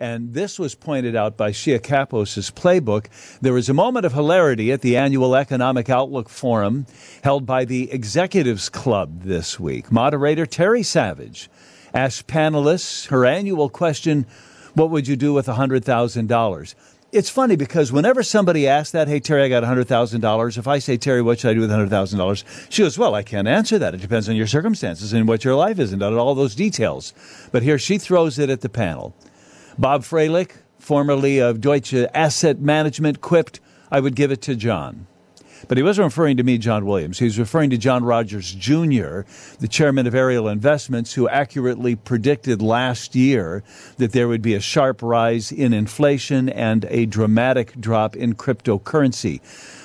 And this was pointed out by Shia Kapos' playbook. There was a moment of hilarity at the annual Economic Outlook Forum held by the Executives Club this week. Moderator Terry Savage asked panelists her annual question What would you do with $100,000? It's funny because whenever somebody asks that, hey, Terry, I got $100,000, if I say, Terry, what should I do with $100,000? She goes, well, I can't answer that. It depends on your circumstances and what your life is and all those details. But here she throws it at the panel. Bob Freilich, formerly of Deutsche Asset Management, quipped, I would give it to John. But he wasn't referring to me, John Williams. He was referring to John Rogers Jr., the chairman of Ariel Investments, who accurately predicted last year that there would be a sharp rise in inflation and a dramatic drop in cryptocurrency.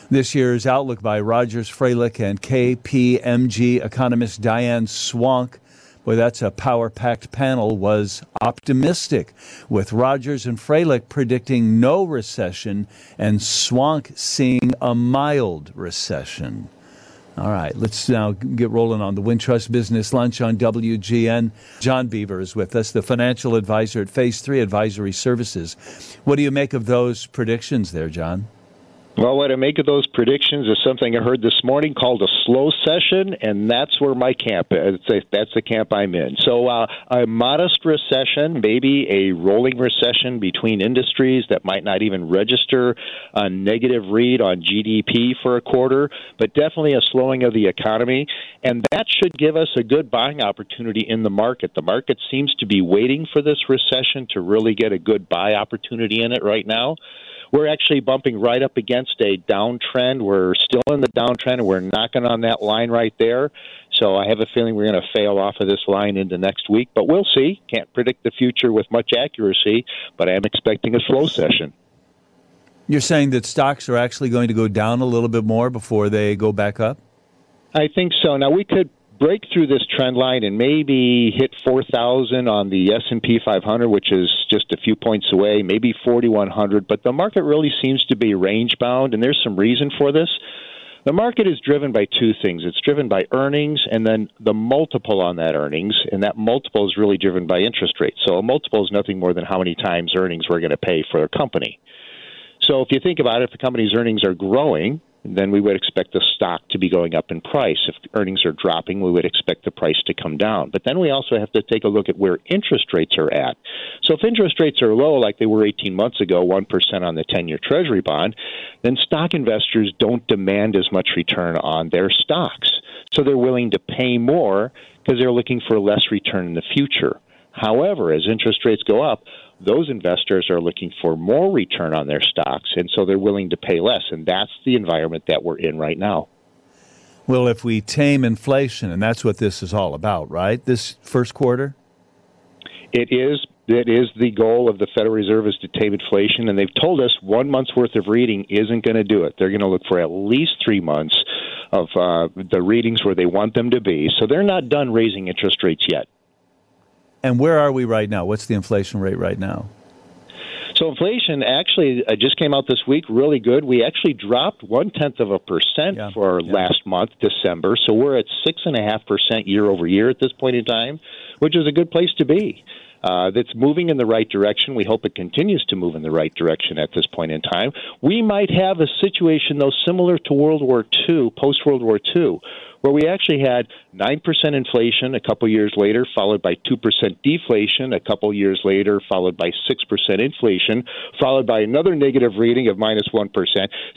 This year's outlook by Rogers Freilich and KPMG economist Diane Swonk Boy, that's a power packed panel, was optimistic, with Rogers and Froehlich predicting no recession and Swonk seeing a mild recession. All right, let's now get rolling on the Wintrust Business Lunch on WGN. John Beaver is with us, the financial advisor at Phase 3 Advisory Services. What do you make of those predictions there, John? Well, what I make of those predictions is something I heard this morning called a slow session, and that's where my camp is. That's the camp I'm in. So, uh, a modest recession, maybe a rolling recession between industries that might not even register a negative read on GDP for a quarter, but definitely a slowing of the economy. And that should give us a good buying opportunity in the market. The market seems to be waiting for this recession to really get a good buy opportunity in it right now we're actually bumping right up against a downtrend. We're still in the downtrend, and we're knocking on that line right there. So I have a feeling we're going to fail off of this line into next week, but we'll see. Can't predict the future with much accuracy, but I am expecting a slow session. You're saying that stocks are actually going to go down a little bit more before they go back up? I think so. Now we could break through this trend line and maybe hit 4,000 on the S&P 500, which is just a few points away, maybe 4,100. But the market really seems to be range bound, and there's some reason for this. The market is driven by two things. It's driven by earnings and then the multiple on that earnings, and that multiple is really driven by interest rates. So a multiple is nothing more than how many times earnings we're going to pay for a company. So if you think about it, if the company's earnings are growing, then we would expect the stock to be going up in price. If earnings are dropping, we would expect the price to come down. But then we also have to take a look at where interest rates are at. So if interest rates are low, like they were 18 months ago, 1% on the 10 year Treasury bond, then stock investors don't demand as much return on their stocks. So they're willing to pay more because they're looking for less return in the future. However, as interest rates go up, those investors are looking for more return on their stocks, and so they're willing to pay less. And that's the environment that we're in right now. Well, if we tame inflation, and that's what this is all about, right? This first quarter? It is. It is the goal of the Federal Reserve is to tame inflation, and they've told us one month's worth of reading isn't going to do it. They're going to look for at least three months of uh, the readings where they want them to be. So they're not done raising interest rates yet. And where are we right now? What's the inflation rate right now? So inflation actually uh, just came out this week, really good. We actually dropped one tenth of a percent yeah, for yeah. last month, December. So we're at six and a half percent year over year at this point in time, which is a good place to be. Uh, that's moving in the right direction. We hope it continues to move in the right direction at this point in time. We might have a situation, though, similar to World War II, post World War II, where we actually had 9% inflation a couple years later, followed by 2% deflation a couple years later, followed by 6% inflation, followed by another negative reading of minus 1.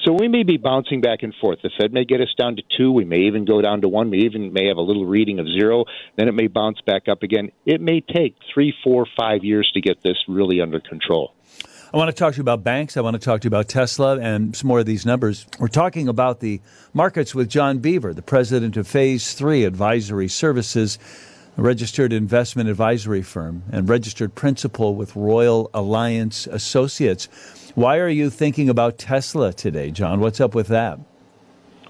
So we may be bouncing back and forth. The Fed may get us down to 2, we may even go down to 1, we even may have a little reading of 0, then it may bounce back up again. It may take three, four, five years to get this really under control. I want to talk to you about banks. I want to talk to you about Tesla and some more of these numbers. We're talking about the markets with John Beaver, the president of Phase 3 Advisory Services, a registered investment advisory firm and registered principal with Royal Alliance Associates. Why are you thinking about Tesla today, John? What's up with that?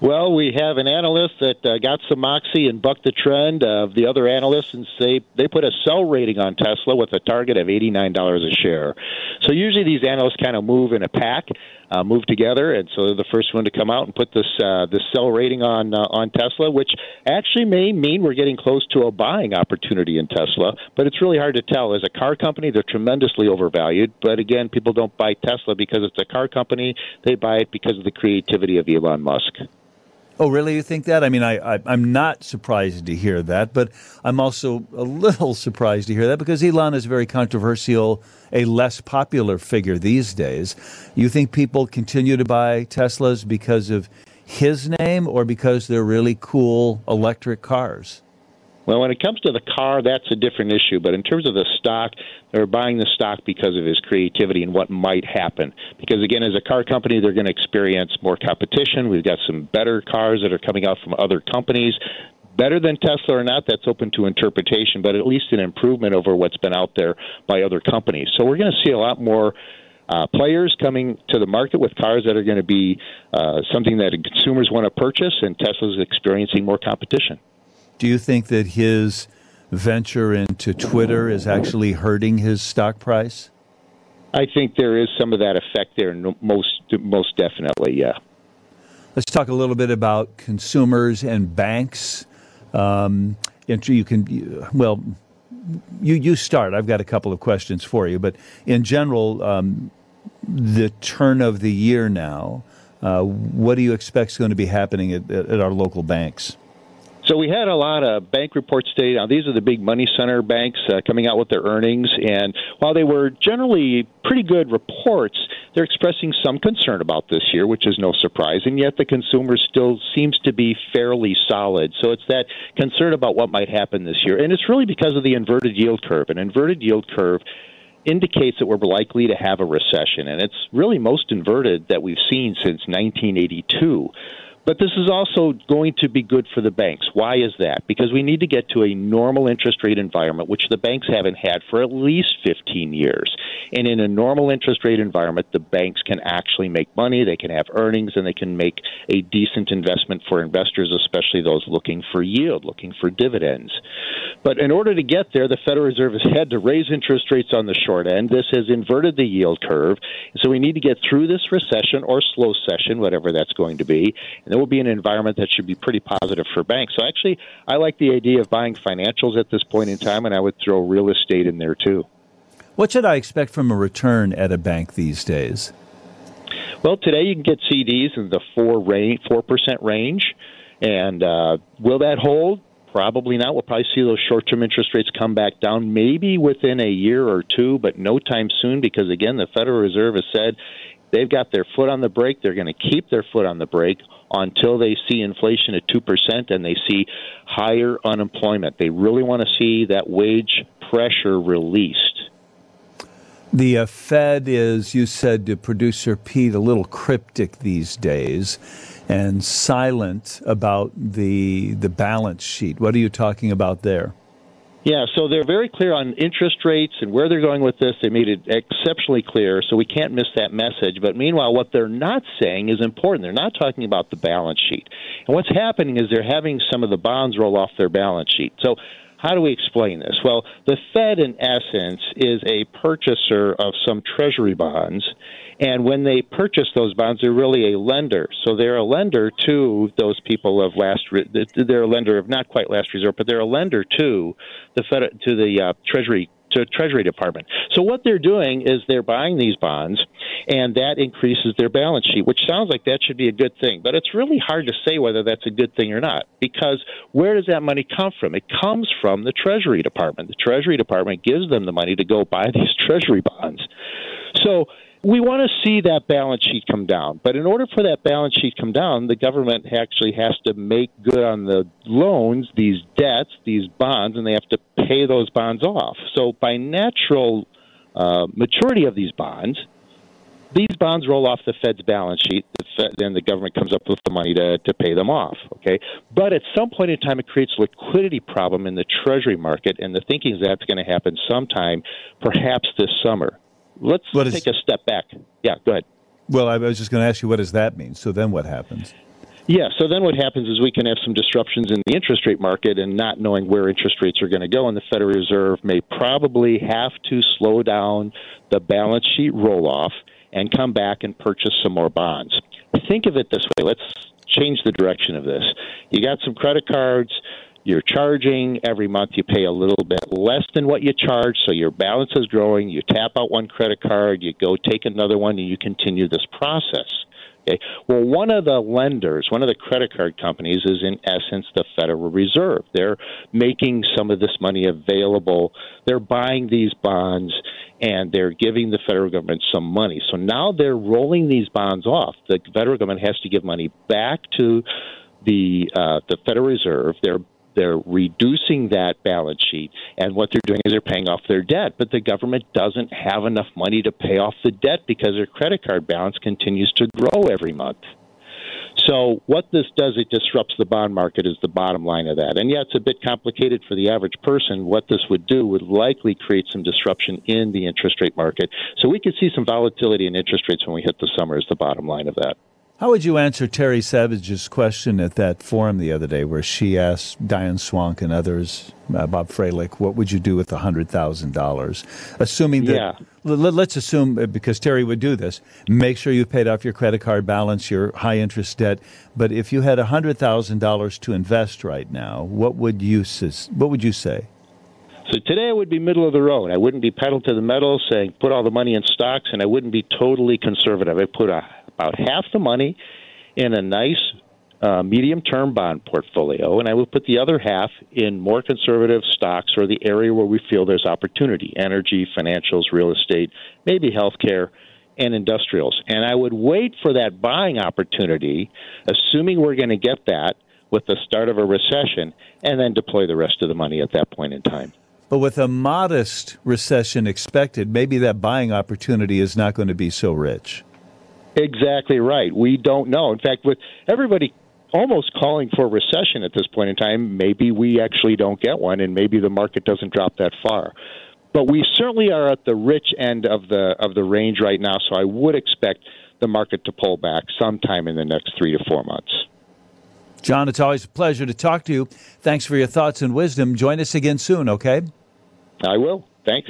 Well, we have an analyst that uh, got some moxie and bucked the trend of the other analysts, and say they put a sell rating on Tesla with a target of eighty nine dollars a share. So usually these analysts kind of move in a pack, uh, move together, and so they're the first one to come out and put this uh, this sell rating on uh, on Tesla, which actually may mean we're getting close to a buying opportunity in Tesla. But it's really hard to tell. As a car company, they're tremendously overvalued. But again, people don't buy Tesla because it's a car company; they buy it because of the creativity of Elon Musk. Oh, really? You think that? I mean, I, I, am not surprised to hear that, but I'm also a little surprised to hear that because Elon is a very controversial, a less popular figure these days. You think people continue to buy Teslas because of his name or because they're really cool electric cars? Well, when it comes to the car, that's a different issue. But in terms of the stock, they're buying the stock because of his creativity and what might happen. Because again, as a car company, they're going to experience more competition. We've got some better cars that are coming out from other companies. Better than Tesla or not, that's open to interpretation, but at least an improvement over what's been out there by other companies. So we're going to see a lot more uh, players coming to the market with cars that are going to be uh, something that consumers want to purchase, and Tesla's experiencing more competition. Do you think that his venture into Twitter is actually hurting his stock price? I think there is some of that effect there. Most most definitely, yeah. Let's talk a little bit about consumers and banks. Um, you can well, you you start. I've got a couple of questions for you, but in general, um, the turn of the year now. Uh, what do you expect is going to be happening at, at our local banks? So we had a lot of bank reports today. Now these are the big money center banks uh, coming out with their earnings, and while they were generally pretty good reports, they're expressing some concern about this year, which is no surprise. And yet the consumer still seems to be fairly solid. So it's that concern about what might happen this year, and it's really because of the inverted yield curve. An inverted yield curve indicates that we're likely to have a recession, and it's really most inverted that we've seen since 1982. But this is also going to be good for the banks. Why is that? Because we need to get to a normal interest rate environment, which the banks haven't had for at least 15 years. And in a normal interest rate environment, the banks can actually make money, they can have earnings, and they can make a decent investment for investors, especially those looking for yield, looking for dividends. But in order to get there, the Federal Reserve has had to raise interest rates on the short end. This has inverted the yield curve. So we need to get through this recession or slow session, whatever that's going to be. And there will be an environment that should be pretty positive for banks. So actually, I like the idea of buying financials at this point in time, and I would throw real estate in there too. What should I expect from a return at a bank these days? Well, today you can get CDs in the four range, four percent range, and uh, will that hold? Probably not. We'll probably see those short-term interest rates come back down, maybe within a year or two, but no time soon. Because again, the Federal Reserve has said they've got their foot on the brake. They're going to keep their foot on the brake until they see inflation at 2% and they see higher unemployment. They really want to see that wage pressure released. The uh, Fed is, you said to producer Pete, a little cryptic these days and silent about the the balance sheet. What are you talking about there? Yeah, so they're very clear on interest rates and where they're going with this. They made it exceptionally clear, so we can't miss that message. But meanwhile, what they're not saying is important. They're not talking about the balance sheet. And what's happening is they're having some of the bonds roll off their balance sheet. So how do we explain this? Well, the Fed, in essence, is a purchaser of some treasury bonds and when they purchase those bonds, they're really a lender. So they're a lender to those people of last. Re- They're a lender of not quite last resort, but they're a lender to the Fed, to the uh, Treasury to Treasury Department. So what they're doing is they're buying these bonds, and that increases their balance sheet, which sounds like that should be a good thing. But it's really hard to say whether that's a good thing or not, because where does that money come from? It comes from the Treasury Department. The Treasury Department gives them the money to go buy these Treasury bonds. So we want to see that balance sheet come down. But in order for that balance sheet come down, the government actually has to make good on the loans, these debts, these bonds, and they have to pay those bonds off. So by natural uh, maturity of these bonds, these bonds roll off the Fed's balance sheet. The Fed, then the government comes up with the money to, to pay them off. Okay, but at some point in time, it creates a liquidity problem in the Treasury market, and the thinking is that's going to happen sometime, perhaps this summer let's take a step back. Yeah, go ahead. Well, I was just going to ask you, what does that mean? So then what happens? Yeah, so then what happens is we can have some disruptions in the interest rate market and not knowing where interest rates are going to go. And the Federal Reserve may probably have to slow down the balance sheet roll off and come back and purchase some more bonds. Think of it this way let's change the direction of this. You got some credit cards. You're charging every month. You pay a little bit less than what you charge, so your balance is growing. You tap out one credit card, you go take another one, and you continue this process. Okay. Well, one of the lenders, one of the credit card companies, is in essence the Federal Reserve. They're making some of this money available. They're buying these bonds and they're giving the federal government some money. So now they're rolling these bonds off. The federal government has to give money back to the uh, the Federal Reserve. They're they're reducing that balance sheet, and what they're doing is they're paying off their debt. But the government doesn't have enough money to pay off the debt because their credit card balance continues to grow every month. So what this does, it disrupts the bond market is the bottom line of that. And yeah, it's a bit complicated for the average person. What this would do would likely create some disruption in the interest rate market. So we could see some volatility in interest rates when we hit the summer is the bottom line of that. How would you answer Terry Savage's question at that forum the other day, where she asked Diane Swonk and others, uh, Bob Froehlich, what would you do with the hundred thousand dollars? Assuming that, yeah. l- let's assume uh, because Terry would do this, make sure you paid off your credit card balance, your high interest debt. But if you had a hundred thousand dollars to invest right now, what would you what would you say? So today I would be middle of the road. I wouldn't be pedal to the metal saying put all the money in stocks, and I wouldn't be totally conservative. I put a about half the money in a nice uh, medium term bond portfolio, and I will put the other half in more conservative stocks or the area where we feel there's opportunity energy, financials, real estate, maybe healthcare, and industrials. And I would wait for that buying opportunity, assuming we're going to get that with the start of a recession, and then deploy the rest of the money at that point in time. But with a modest recession expected, maybe that buying opportunity is not going to be so rich. Exactly right. We don't know. In fact, with everybody almost calling for a recession at this point in time, maybe we actually don't get one, and maybe the market doesn't drop that far. But we certainly are at the rich end of the of the range right now, so I would expect the market to pull back sometime in the next three to four months. John, it's always a pleasure to talk to you. Thanks for your thoughts and wisdom. Join us again soon, okay? I will. Thanks.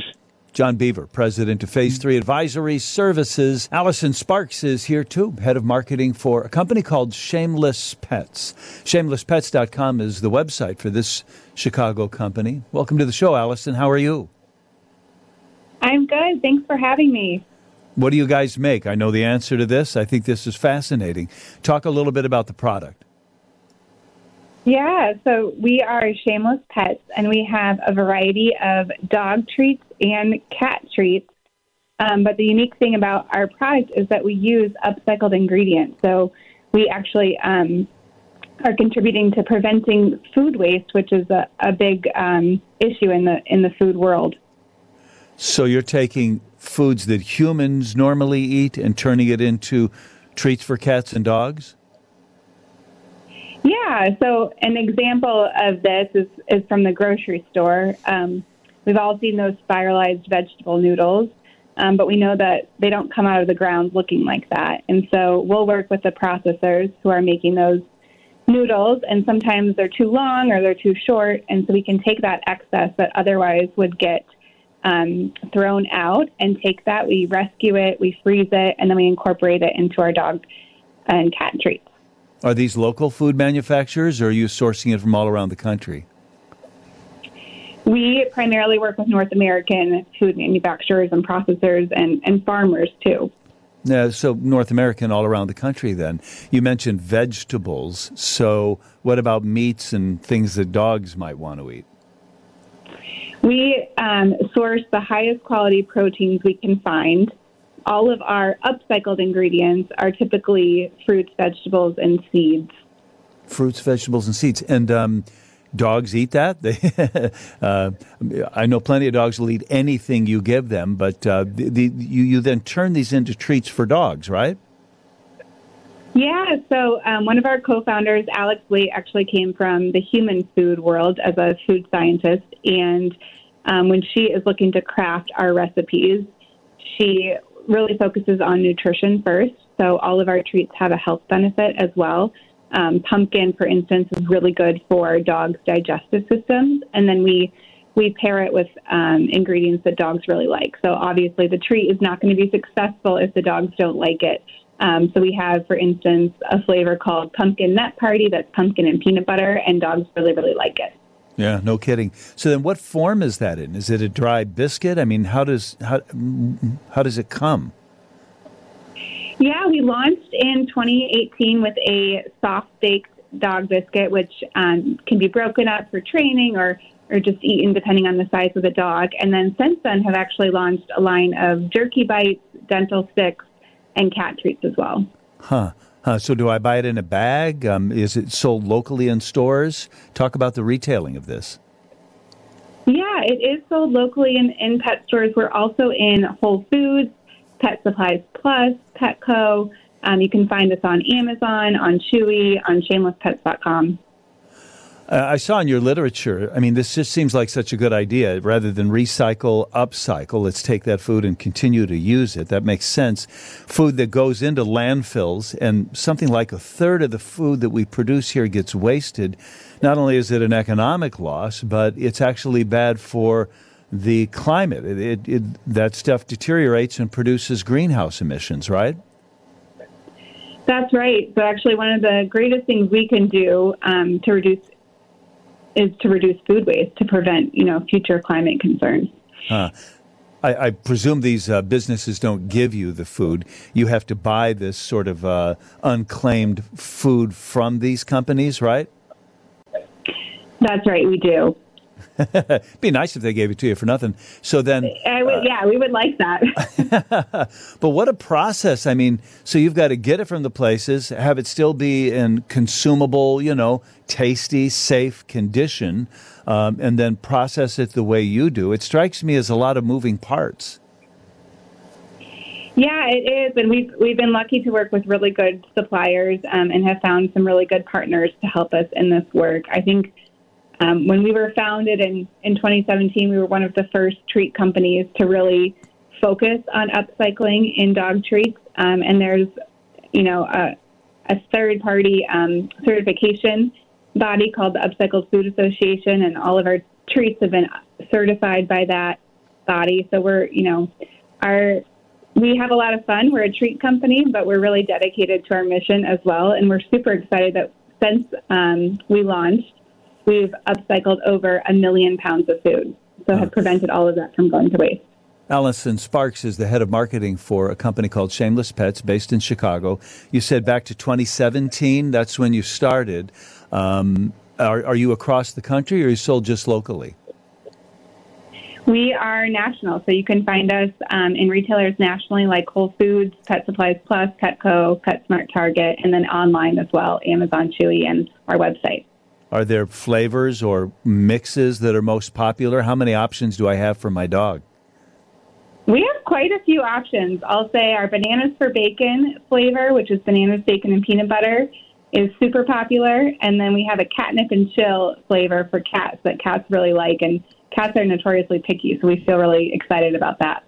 John Beaver, president of Phase 3 Advisory Services. Allison Sparks is here too, head of marketing for a company called Shameless Pets. Shamelesspets.com is the website for this Chicago company. Welcome to the show, Allison. How are you? I'm good. Thanks for having me. What do you guys make? I know the answer to this. I think this is fascinating. Talk a little bit about the product. Yeah, so we are Shameless Pets, and we have a variety of dog treats and cat treats. Um, but the unique thing about our product is that we use upcycled ingredients. So we actually um, are contributing to preventing food waste, which is a, a big um, issue in the in the food world. So you're taking foods that humans normally eat and turning it into treats for cats and dogs. Yeah, so an example of this is, is from the grocery store. Um, we've all seen those spiralized vegetable noodles, um, but we know that they don't come out of the ground looking like that. And so we'll work with the processors who are making those noodles, and sometimes they're too long or they're too short, and so we can take that excess that otherwise would get um, thrown out and take that, we rescue it, we freeze it, and then we incorporate it into our dog and cat treats. Are these local food manufacturers, or are you sourcing it from all around the country? We primarily work with North American food manufacturers and processors and, and farmers too. Yeah, so North American all around the country then. You mentioned vegetables. So what about meats and things that dogs might want to eat? We um, source the highest quality proteins we can find all of our upcycled ingredients are typically fruits, vegetables, and seeds. Fruits, vegetables, and seeds. And um, dogs eat that. They, uh, I know plenty of dogs will eat anything you give them, but uh, the, the, you, you then turn these into treats for dogs, right? Yeah, so um, one of our co founders, Alex Lee, actually came from the human food world as a food scientist. And um, when she is looking to craft our recipes, she really focuses on nutrition first. So all of our treats have a health benefit as well. Um, pumpkin, for instance, is really good for dogs' digestive systems, and then we we pair it with um, ingredients that dogs really like. So obviously, the treat is not going to be successful if the dogs don't like it. Um, so we have, for instance, a flavor called Pumpkin Nut Party that's pumpkin and peanut butter, and dogs really, really like it. Yeah, no kidding. So then, what form is that in? Is it a dry biscuit? I mean, how does how how does it come? Yeah, we launched in 2018 with a soft baked dog biscuit, which um, can be broken up for training or or just eaten depending on the size of the dog. And then since then, have actually launched a line of jerky bites, dental sticks, and cat treats as well. Huh. Uh, so, do I buy it in a bag? Um, is it sold locally in stores? Talk about the retailing of this. Yeah, it is sold locally in, in pet stores. We're also in Whole Foods, Pet Supplies Plus, Petco. Um, you can find us on Amazon, on Chewy, on shamelesspets.com. Uh, I saw in your literature, I mean, this just seems like such a good idea. Rather than recycle, upcycle, let's take that food and continue to use it. That makes sense. Food that goes into landfills and something like a third of the food that we produce here gets wasted. Not only is it an economic loss, but it's actually bad for the climate. It, it, it, that stuff deteriorates and produces greenhouse emissions, right? That's right. So, actually, one of the greatest things we can do um, to reduce is to reduce food waste to prevent, you know, future climate concerns. Huh. I, I, presume these uh, businesses don't give you the food. You have to buy this sort of uh, unclaimed food from these companies, right? That's right, we do. It'd be nice if they gave it to you for nothing. So then, would, uh, yeah, we would like that. but what a process! I mean, so you've got to get it from the places, have it still be in consumable, you know, tasty, safe condition, um, and then process it the way you do. It strikes me as a lot of moving parts. Yeah, it is, and we've we've been lucky to work with really good suppliers um, and have found some really good partners to help us in this work. I think um, when we were founded in, in 2017, we were one of the first treat companies to really focus on upcycling in dog treats. Um, and there's, you know, a, a third party um, certification body called the Upcycled Food Association, and all of our treats have been certified by that body. So we're, you know, our we have a lot of fun. We're a treat company, but we're really dedicated to our mission as well. And we're super excited that since um, we launched, we've upcycled over a million pounds of food, so have prevented all of that from going to waste. Allison Sparks is the head of marketing for a company called Shameless Pets based in Chicago. You said back to 2017, that's when you started. Um, are, are, you across the country or are you sold just locally? We are national, so you can find us um, in retailers nationally like Whole Foods, Pet Supplies Plus, Petco, PetSmart Target, and then online as well, Amazon, Chewy, and our website. Are there flavors or mixes that are most popular? How many options do I have for my dog? We have quite a few options. I'll say our bananas for bacon flavor, which is bananas, bacon, and peanut butter, is super popular. And then we have a catnip and chill flavor for cats that cats really like. And cats are notoriously picky, so we feel really excited about that.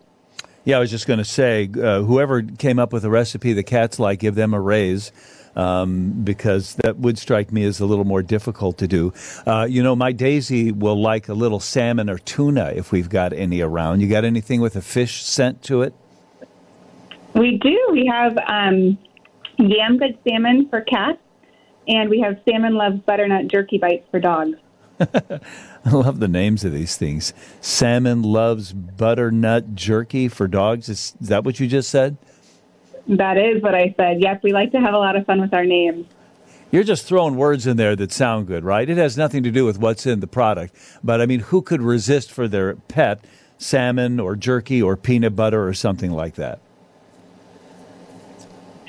Yeah, I was just going to say, uh, whoever came up with a recipe the cats like, give them a raise um, because that would strike me as a little more difficult to do. Uh, you know, my Daisy will like a little salmon or tuna if we've got any around. You got anything with a fish scent to it? We do. We have um, Yam Good Salmon for cats, and we have Salmon Loves Butternut Jerky Bites for dogs. I love the names of these things. Salmon loves butternut jerky for dogs. Is, is that what you just said? That is what I said. Yes, we like to have a lot of fun with our names. You're just throwing words in there that sound good, right? It has nothing to do with what's in the product. But I mean, who could resist for their pet salmon or jerky or peanut butter or something like that?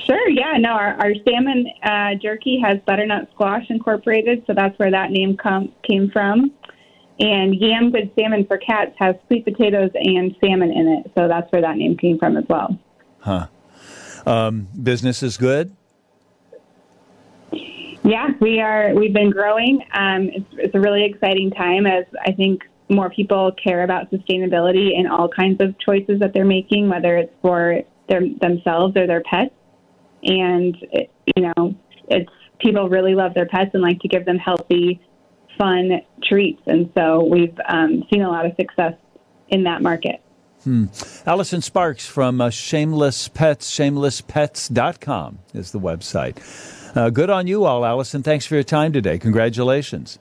Sure, yeah. No, our, our salmon uh, jerky has butternut squash incorporated, so that's where that name com- came from. And Yam Good Salmon for Cats has sweet potatoes and salmon in it, so that's where that name came from as well. Huh. Um, business is good. Yeah, we are. We've been growing. Um, it's, it's a really exciting time as I think more people care about sustainability in all kinds of choices that they're making, whether it's for their themselves or their pets. And it, you know, it's people really love their pets and like to give them healthy, fun treats. And so we've um, seen a lot of success in that market. Hmm. Allison Sparks from uh, Shameless Pets, shamelesspets.com is the website. Uh, good on you all, Allison. Thanks for your time today. Congratulations.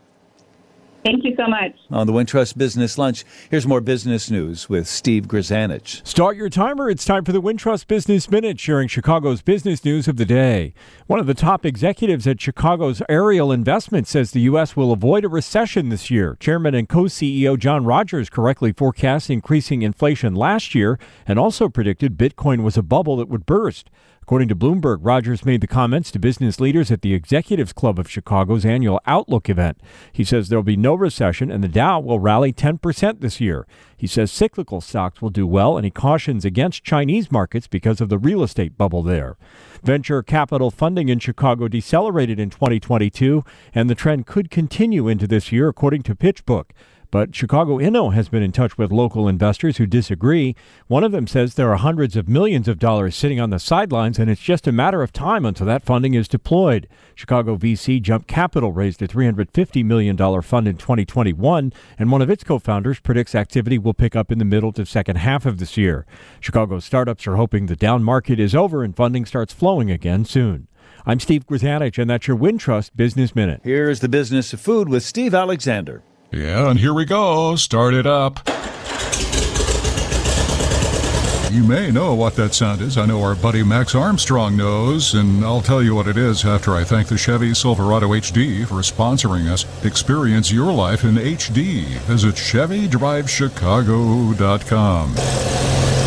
Thank you so much. On the Wintrust Business Lunch, here's more business news with Steve Grzanich. Start your timer. It's time for the Wintrust Business Minute, sharing Chicago's business news of the day. One of the top executives at Chicago's Ariel Investment says the U.S. will avoid a recession this year. Chairman and co CEO John Rogers correctly forecast increasing inflation last year and also predicted Bitcoin was a bubble that would burst. According to Bloomberg, Rogers made the comments to business leaders at the Executives Club of Chicago's annual Outlook event. He says there will be no recession and the Dow will rally 10% this year. He says cyclical stocks will do well and he cautions against Chinese markets because of the real estate bubble there. Venture capital funding in Chicago decelerated in 2022 and the trend could continue into this year according to PitchBook. But Chicago Inno has been in touch with local investors who disagree. One of them says there are hundreds of millions of dollars sitting on the sidelines, and it's just a matter of time until that funding is deployed. Chicago VC Jump Capital raised a $350 million fund in 2021, and one of its co founders predicts activity will pick up in the middle to second half of this year. Chicago startups are hoping the down market is over and funding starts flowing again soon. I'm Steve Grzanich, and that's your Wintrust Business Minute. Here's the business of food with Steve Alexander. Yeah, and here we go. Start it up. You may know what that sound is. I know our buddy Max Armstrong knows, and I'll tell you what it is after I thank the Chevy Silverado HD for sponsoring us. Experience your life in HD. Visit ChevyDriveChicago.com.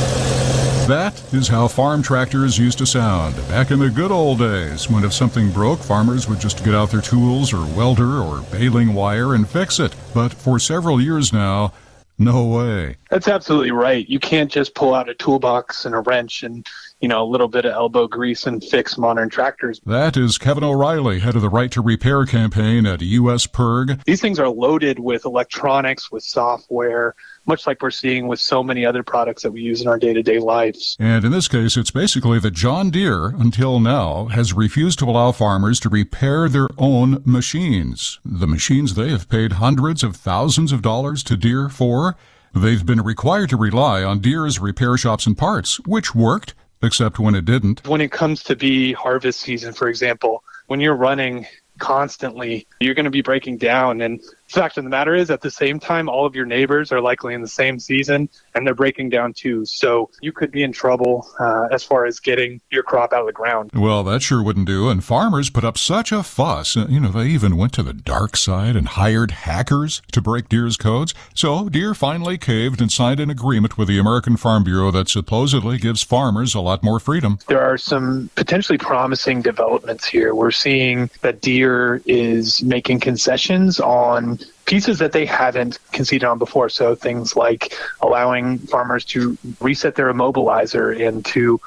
That is how farm tractors used to sound back in the good old days when if something broke, farmers would just get out their tools or welder or baling wire and fix it. But for several years now, no way. That's absolutely right. You can't just pull out a toolbox and a wrench and, you know, a little bit of elbow grease and fix modern tractors. That is Kevin O'Reilly, head of the Right to Repair campaign at US PIRG. These things are loaded with electronics, with software, much like we're seeing with so many other products that we use in our day to day lives. And in this case, it's basically that John Deere, until now, has refused to allow farmers to repair their own machines. The machines they have paid hundreds of thousands of dollars to Deere for. They've been required to rely on Deere's repair shops and parts, which worked, except when it didn't. When it comes to bee harvest season, for example, when you're running constantly, you're going to be breaking down. And fact of the matter is, at the same time, all of your neighbors are likely in the same season and they're breaking down too. So you could be in trouble uh, as far as getting your crop out of the ground. Well, that sure wouldn't do. And farmers put up such a fuss. Uh, you know, they even went to the dark side and hired hackers to break Deere's codes. So Deere finally caved and signed an agreement with the American Farm Bureau that supposedly gives farmers a lot more freedom. There are some potentially promising developments here. We're seeing that Deere is making concessions on pieces that they haven't conceded on before. So things like allowing farmers to reset their immobilizer and to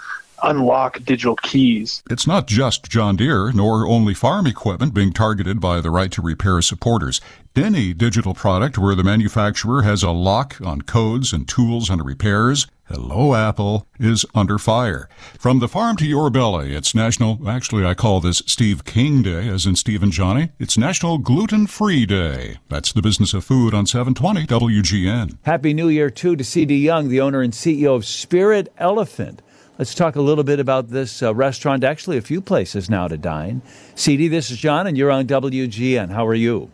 unlock digital keys. It's not just John Deere, nor only farm equipment being targeted by the right to repair supporters. Any digital product where the manufacturer has a lock on codes and tools and repairs Hello, Apple is under fire. From the farm to your belly, it's National, actually, I call this Steve King Day, as in Steve and Johnny. It's National Gluten Free Day. That's the business of food on 720 WGN. Happy New Year, too, to C.D. Young, the owner and CEO of Spirit Elephant. Let's talk a little bit about this uh, restaurant, actually, a few places now to dine. CD, this is John, and you're on WGN. How are you?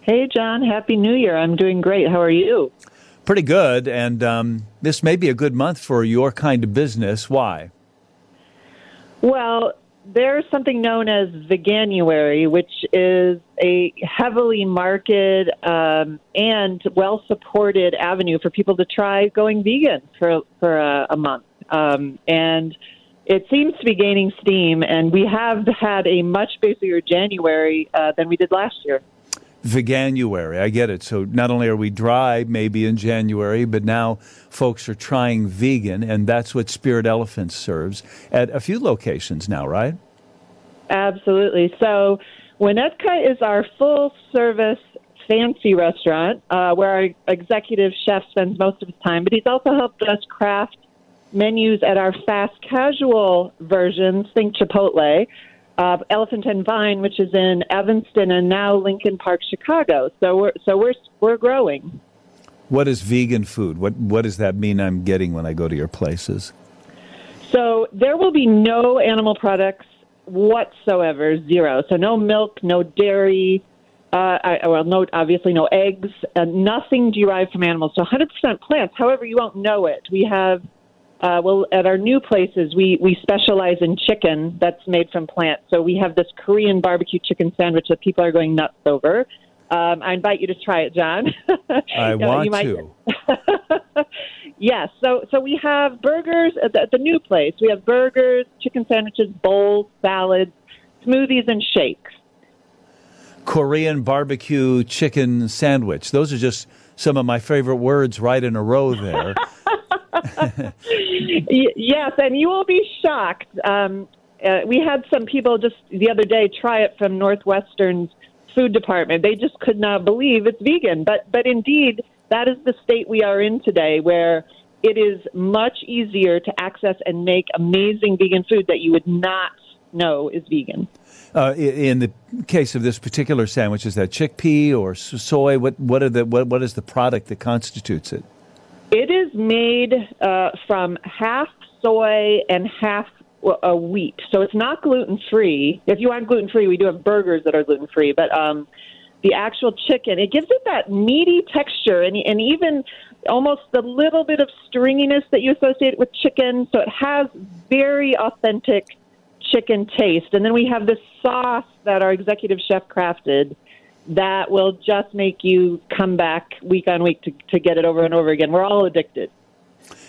Hey, John. Happy New Year. I'm doing great. How are you? Pretty good. And um, this may be a good month for your kind of business. Why? Well, there's something known as Veganuary, which is a heavily marketed um, and well supported avenue for people to try going vegan for for a, a month. Um, and it seems to be gaining steam, and we have had a much busier January uh, than we did last year. Veganuary. I get it. So not only are we dry maybe in January, but now folks are trying vegan, and that's what Spirit Elephant serves at a few locations now, right? Absolutely. So Winnetka is our full service fancy restaurant uh, where our executive chef spends most of his time, but he's also helped us craft menus at our fast casual versions, think Chipotle, uh, Elephant and Vine, which is in Evanston, and now Lincoln Park, Chicago. So we're so we're we're growing. What is vegan food? What what does that mean? I'm getting when I go to your places. So there will be no animal products whatsoever, zero. So no milk, no dairy. Uh, I, well, no, obviously no eggs, uh, nothing derived from animals. So 100% plants. However, you won't know it. We have uh, well, at our new places, we, we specialize in chicken that's made from plants. So we have this Korean barbecue chicken sandwich that people are going nuts over. Um, I invite you to try it, John. I want might... to. yes. So so we have burgers at the, at the new place. We have burgers, chicken sandwiches, bowls, salads, smoothies, and shakes. Korean barbecue chicken sandwich. Those are just some of my favorite words right in a row there. yes, and you will be shocked. Um, uh, we had some people just the other day try it from Northwestern's food department. They just could not believe it's vegan. But but indeed, that is the state we are in today, where it is much easier to access and make amazing vegan food that you would not know is vegan. Uh, in the case of this particular sandwich, is that chickpea or soy? What what are the what, what is the product that constitutes it? It is made uh, from half soy and half uh, wheat, so it's not gluten free. If you want gluten free, we do have burgers that are gluten free, but um, the actual chicken it gives it that meaty texture and and even almost the little bit of stringiness that you associate with chicken. So it has very authentic chicken taste, and then we have this sauce that our executive chef crafted that will just make you come back week on week to, to get it over and over again. We're all addicted.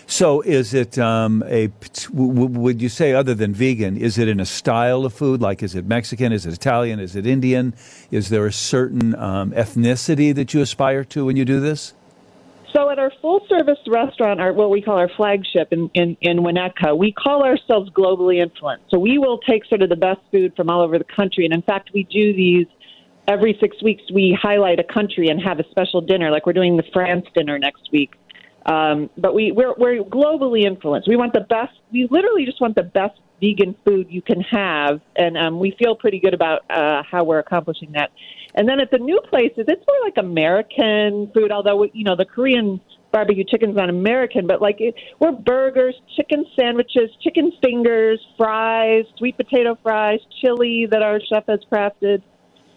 So, is it um, a? Would you say, other than vegan, is it in a style of food? Like, is it Mexican? Is it Italian? Is it Indian? Is there a certain um, ethnicity that you aspire to when you do this? So, at our full service restaurant, our what we call our flagship in, in, in Winnetka, we call ourselves globally influenced. So, we will take sort of the best food from all over the country. And in fact, we do these every six weeks we highlight a country and have a special dinner, like we're doing the France dinner next week. Um, but we, we're, we're globally influenced. We want the best, we literally just want the best vegan food you can have. And um, we feel pretty good about uh, how we're accomplishing that. And then at the new places, it's more like American food, although, you know, the Korean barbecue chicken's not American, but like it, we're burgers, chicken sandwiches, chicken fingers, fries, sweet potato fries, chili that our chef has crafted.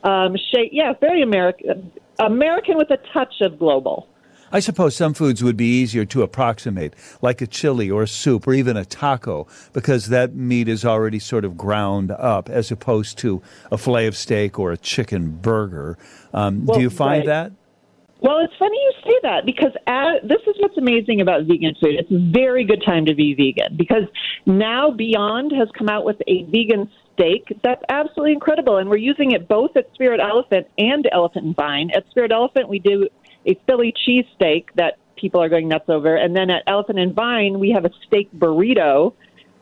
Um, shake, yeah, very American, American with a touch of global. I suppose some foods would be easier to approximate, like a chili or a soup or even a taco, because that meat is already sort of ground up, as opposed to a fillet of steak or a chicken burger. Um, well, do you find right. that? Well, it's funny you say that because as, this is what's amazing about vegan food. It's a very good time to be vegan because now Beyond has come out with a vegan steak that's absolutely incredible, and we're using it both at Spirit Elephant and Elephant and Vine. At Spirit Elephant, we do a Philly cheese steak that people are going nuts over, and then at Elephant and Vine, we have a steak burrito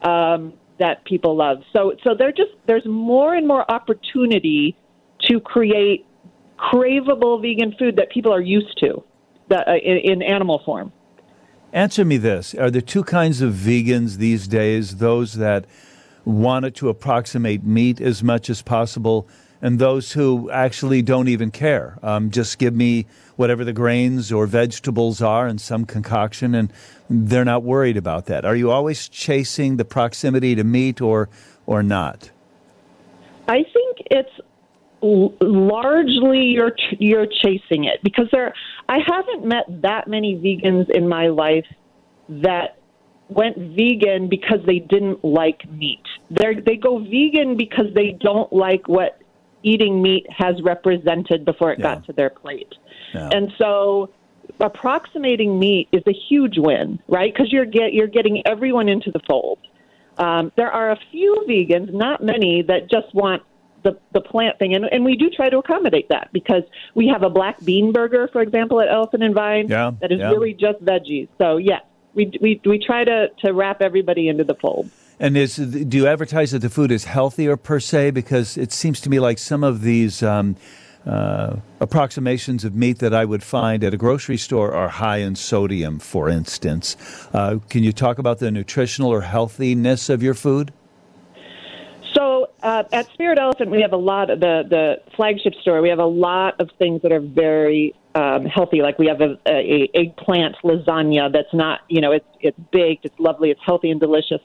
um, that people love. So, so there just there's more and more opportunity to create craveable vegan food that people are used to, that, uh, in, in animal form. Answer me this: Are there two kinds of vegans these days? Those that want it to approximate meat as much as possible, and those who actually don't even care. Um, just give me whatever the grains or vegetables are and some concoction, and they're not worried about that. Are you always chasing the proximity to meat or or not? I think it's largely you're you're chasing it because there I haven't met that many vegans in my life that went vegan because they didn't like meat. They they go vegan because they don't like what eating meat has represented before it yeah. got to their plate. Yeah. And so approximating meat is a huge win, right? Because you're get you're getting everyone into the fold. Um, there are a few vegans, not many, that just want the the plant thing, and and we do try to accommodate that because we have a black bean burger, for example, at Elephant and Vine, yeah, that is yeah. really just veggies. So yeah, we we we try to to wrap everybody into the fold. And is do you advertise that the food is healthier per se? Because it seems to me like some of these. Um, uh, approximations of meat that I would find at a grocery store are high in sodium, for instance. Uh, can you talk about the nutritional or healthiness of your food? So Uh, at Spirit Elephant, we have a lot of the the flagship store. We have a lot of things that are very um, healthy. Like we have a, a, a eggplant lasagna that's not, you know, it's it's baked, it's lovely, it's healthy and delicious.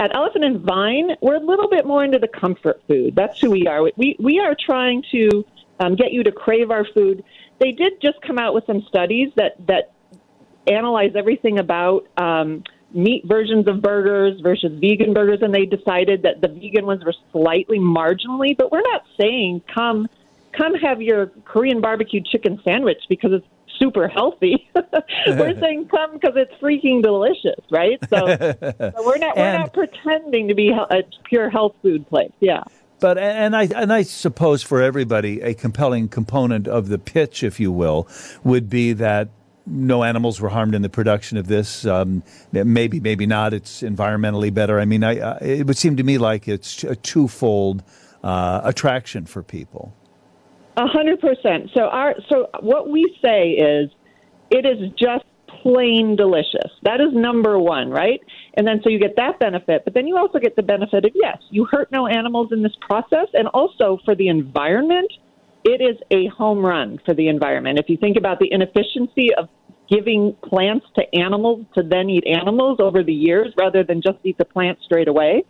At Elephant and Vine, we're a little bit more into the comfort food. That's who we are. We we are trying to um, get you to crave our food. They did just come out with some studies that that analyze everything about. Um, meat versions of burgers versus vegan burgers, and they decided that the vegan ones were slightly marginally, but we're not saying come come have your Korean barbecue chicken sandwich because it's super healthy. we're saying come because it's freaking delicious, right? So, so we're not we're not pretending to be a pure health food place. Yeah. But and I and I suppose for everybody a compelling component of the pitch, if you will, would be that no animals were harmed in the production of this. Um, maybe, maybe not. It's environmentally better. I mean, I, I, it would seem to me like it's a twofold uh, attraction for people. A hundred percent. So our so what we say is, it is just plain delicious. That is number one, right? And then so you get that benefit, but then you also get the benefit of yes, you hurt no animals in this process, and also for the environment, it is a home run for the environment. If you think about the inefficiency of giving plants to animals to then eat animals over the years rather than just eat the plant straight away,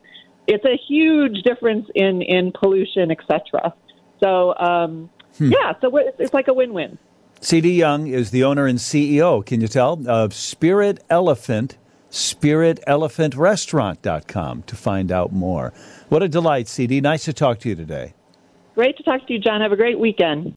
it's a huge difference in in pollution, etc. So, um, hmm. yeah, so it's like a win win. CD Young is the owner and CEO, can you tell, of Spirit Elephant, spiritelephant.restaurant.com to find out more. What a delight, CD. Nice to talk to you today. Great to talk to you, John. Have a great weekend.